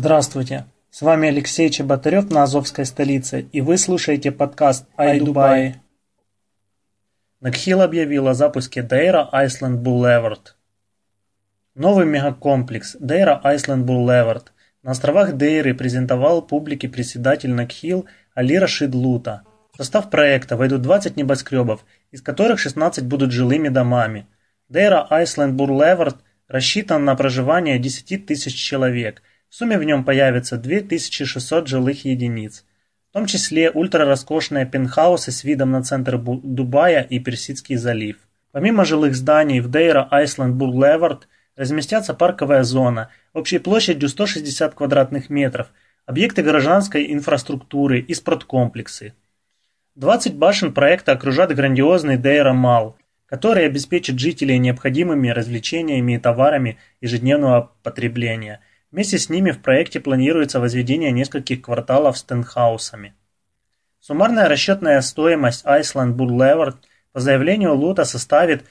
Здравствуйте! С вами Алексей Чеботарев на Азовской столице, и вы слушаете подкаст «Ай Дубай». Накхил объявил о запуске Дейра Айсленд Boulevard. Новый мегакомплекс Дейра Айсленд Boulevard на островах Дейры презентовал публике председатель Накхил Али Рашид Лута. В состав проекта войдут 20 небоскребов, из которых 16 будут жилыми домами. Дейра Айсленд Бурлеверд рассчитан на проживание 10 тысяч человек. В сумме в нем появится 2600 жилых единиц, в том числе ультрароскошные пентхаусы с видом на центр Дубая и Персидский залив. Помимо жилых зданий в Дейра Айсленд Бурлеверд разместятся парковая зона общей площадью 160 квадратных метров, объекты гражданской инфраструктуры и спорткомплексы. 20 башен проекта окружат грандиозный Дейра Мал, который обеспечит жителей необходимыми развлечениями и товарами ежедневного потребления. Вместе с ними в проекте планируется возведение нескольких кварталов с тенхаусами. Суммарная расчетная стоимость Iceland Boulevard по заявлению Лута составит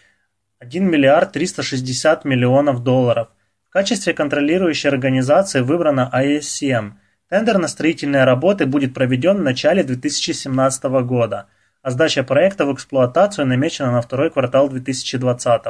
1 миллиард 360 миллионов долларов. В качестве контролирующей организации выбрана ISM – Тендер на строительные работы будет проведен в начале 2017 года, а сдача проекта в эксплуатацию намечена на второй квартал 2020.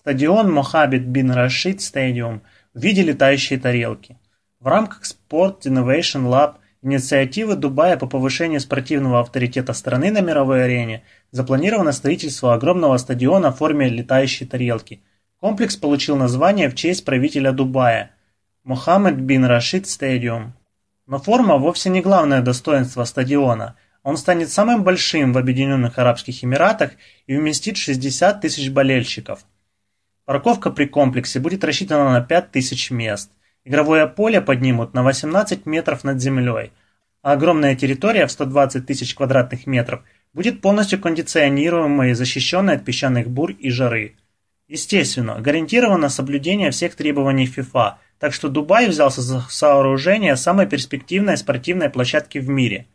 Стадион Мохаббет бин Рашид Стадиум в виде летающей тарелки. В рамках Sport Innovation Lab инициативы Дубая по повышению спортивного авторитета страны на мировой арене запланировано строительство огромного стадиона в форме летающей тарелки. Комплекс получил название в честь правителя Дубая – Мохаммед бин Рашид Стадиум. Но форма вовсе не главное достоинство стадиона. Он станет самым большим в Объединенных Арабских Эмиратах и вместит 60 тысяч болельщиков. Парковка при комплексе будет рассчитана на 5 тысяч мест. Игровое поле поднимут на 18 метров над землей, а огромная территория в 120 тысяч квадратных метров будет полностью кондиционируемой и защищенной от песчаных бурь и жары. Естественно, гарантировано соблюдение всех требований FIFA – так что Дубай взялся за сооружение самой перспективной спортивной площадки в мире.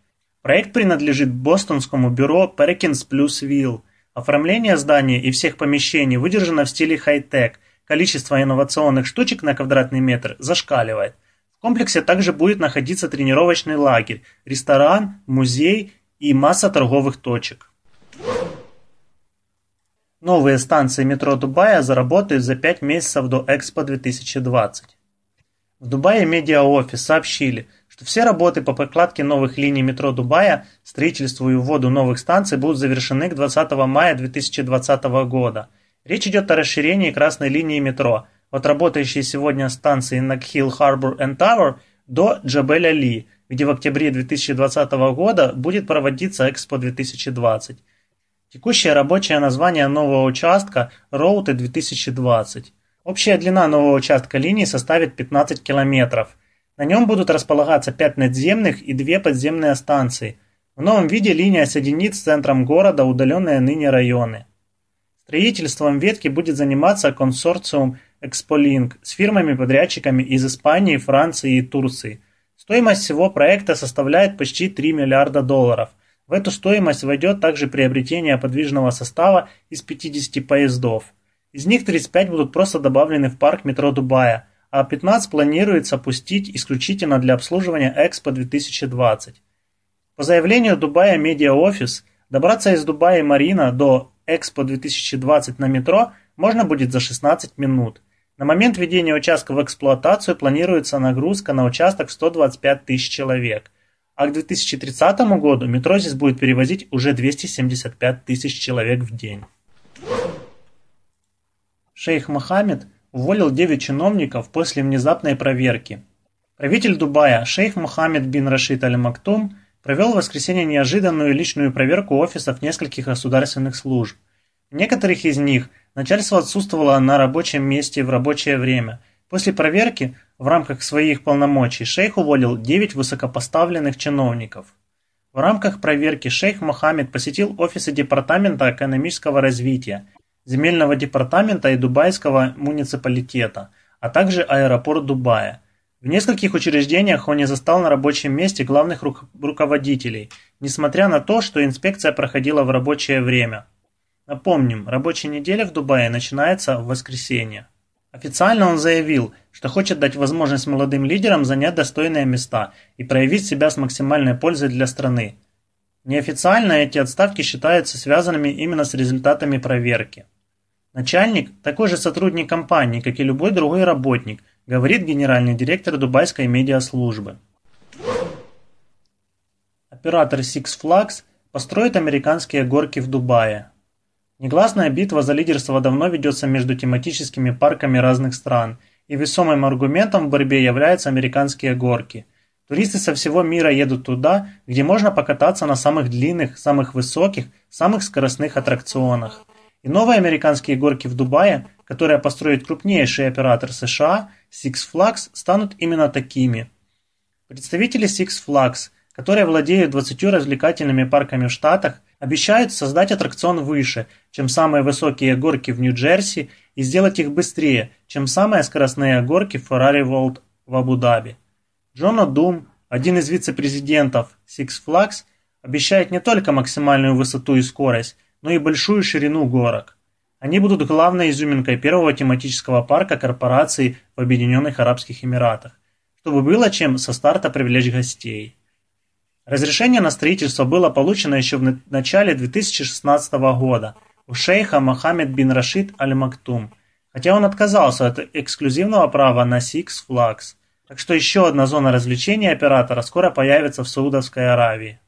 Проект принадлежит бостонскому бюро Perkins Plus Will. Оформление здания и всех помещений выдержано в стиле хай-тек. Количество инновационных штучек на квадратный метр зашкаливает. В комплексе также будет находиться тренировочный лагерь, ресторан, музей и масса торговых точек. Новые станции метро Дубая заработают за 5 месяцев до Экспо 2020. В Дубае Медиа-офис сообщили, что все работы по прокладке новых линий метро Дубая, строительству и вводу новых станций будут завершены к 20 мая 2020 года. Речь идет о расширении красной линии метро от работающей сегодня станции Накхил Харбор and Tower до Джабель-Али, где в октябре 2020 года будет проводиться Экспо 2020. Текущее рабочее название нового участка – Роуты 2020. Общая длина нового участка линии составит 15 километров. На нем будут располагаться 5 надземных и 2 подземные станции. В новом виде линия соединит с центром города удаленные ныне районы. Строительством ветки будет заниматься консорциум Expoliink с фирмами-подрядчиками из Испании, Франции и Турции. Стоимость всего проекта составляет почти 3 миллиарда долларов. В эту стоимость войдет также приобретение подвижного состава из 50 поездов. Из них 35 будут просто добавлены в парк метро Дубая, а 15 планируется пустить исключительно для обслуживания Экспо 2020. По заявлению Дубая Медиа Офис, добраться из Дубая Марина до Экспо 2020 на метро можно будет за 16 минут. На момент введения участка в эксплуатацию планируется нагрузка на участок в 125 тысяч человек, а к 2030 году метро здесь будет перевозить уже 275 тысяч человек в день. Шейх Мохаммед уволил 9 чиновников после внезапной проверки. Правитель Дубая шейх Мохаммед бин Рашид Аль-Мактум провел в воскресенье неожиданную личную проверку офисов нескольких государственных служб. В некоторых из них начальство отсутствовало на рабочем месте в рабочее время. После проверки в рамках своих полномочий шейх уволил 9 высокопоставленных чиновников. В рамках проверки шейх Мохаммед посетил офисы Департамента экономического развития земельного департамента и Дубайского муниципалитета, а также аэропорт Дубая. В нескольких учреждениях он не застал на рабочем месте главных ру руководителей, несмотря на то, что инспекция проходила в рабочее время. Напомним, рабочая неделя в Дубае начинается в воскресенье. Официально он заявил, что хочет дать возможность молодым лидерам занять достойные места и проявить себя с максимальной пользой для страны. Неофициально эти отставки считаются связанными именно с результатами проверки. Начальник – такой же сотрудник компании, как и любой другой работник, говорит генеральный директор дубайской медиаслужбы. Оператор Six Flags построит американские горки в Дубае. Негласная битва за лидерство давно ведется между тематическими парками разных стран, и весомым аргументом в борьбе являются американские горки – Туристы со всего мира едут туда, где можно покататься на самых длинных, самых высоких, самых скоростных аттракционах. И новые американские горки в Дубае, которые построит крупнейший оператор США, Six Flags, станут именно такими. Представители Six Flags, которые владеют 20 развлекательными парками в Штатах, обещают создать аттракцион выше, чем самые высокие горки в Нью-Джерси и сделать их быстрее, чем самые скоростные горки в Ferrari World в Абу-Даби. Джона Дум, один из вице-президентов Six Flags, обещает не только максимальную высоту и скорость, но и большую ширину горок. Они будут главной изюминкой первого тематического парка корпорации в Объединенных Арабских Эмиратах, чтобы было чем со старта привлечь гостей. Разрешение на строительство было получено еще в начале 2016 года у шейха Мохаммед бин Рашид Аль-Мактум, хотя он отказался от эксклюзивного права на Six Flags – так что еще одна зона развлечений оператора скоро появится в Саудовской Аравии.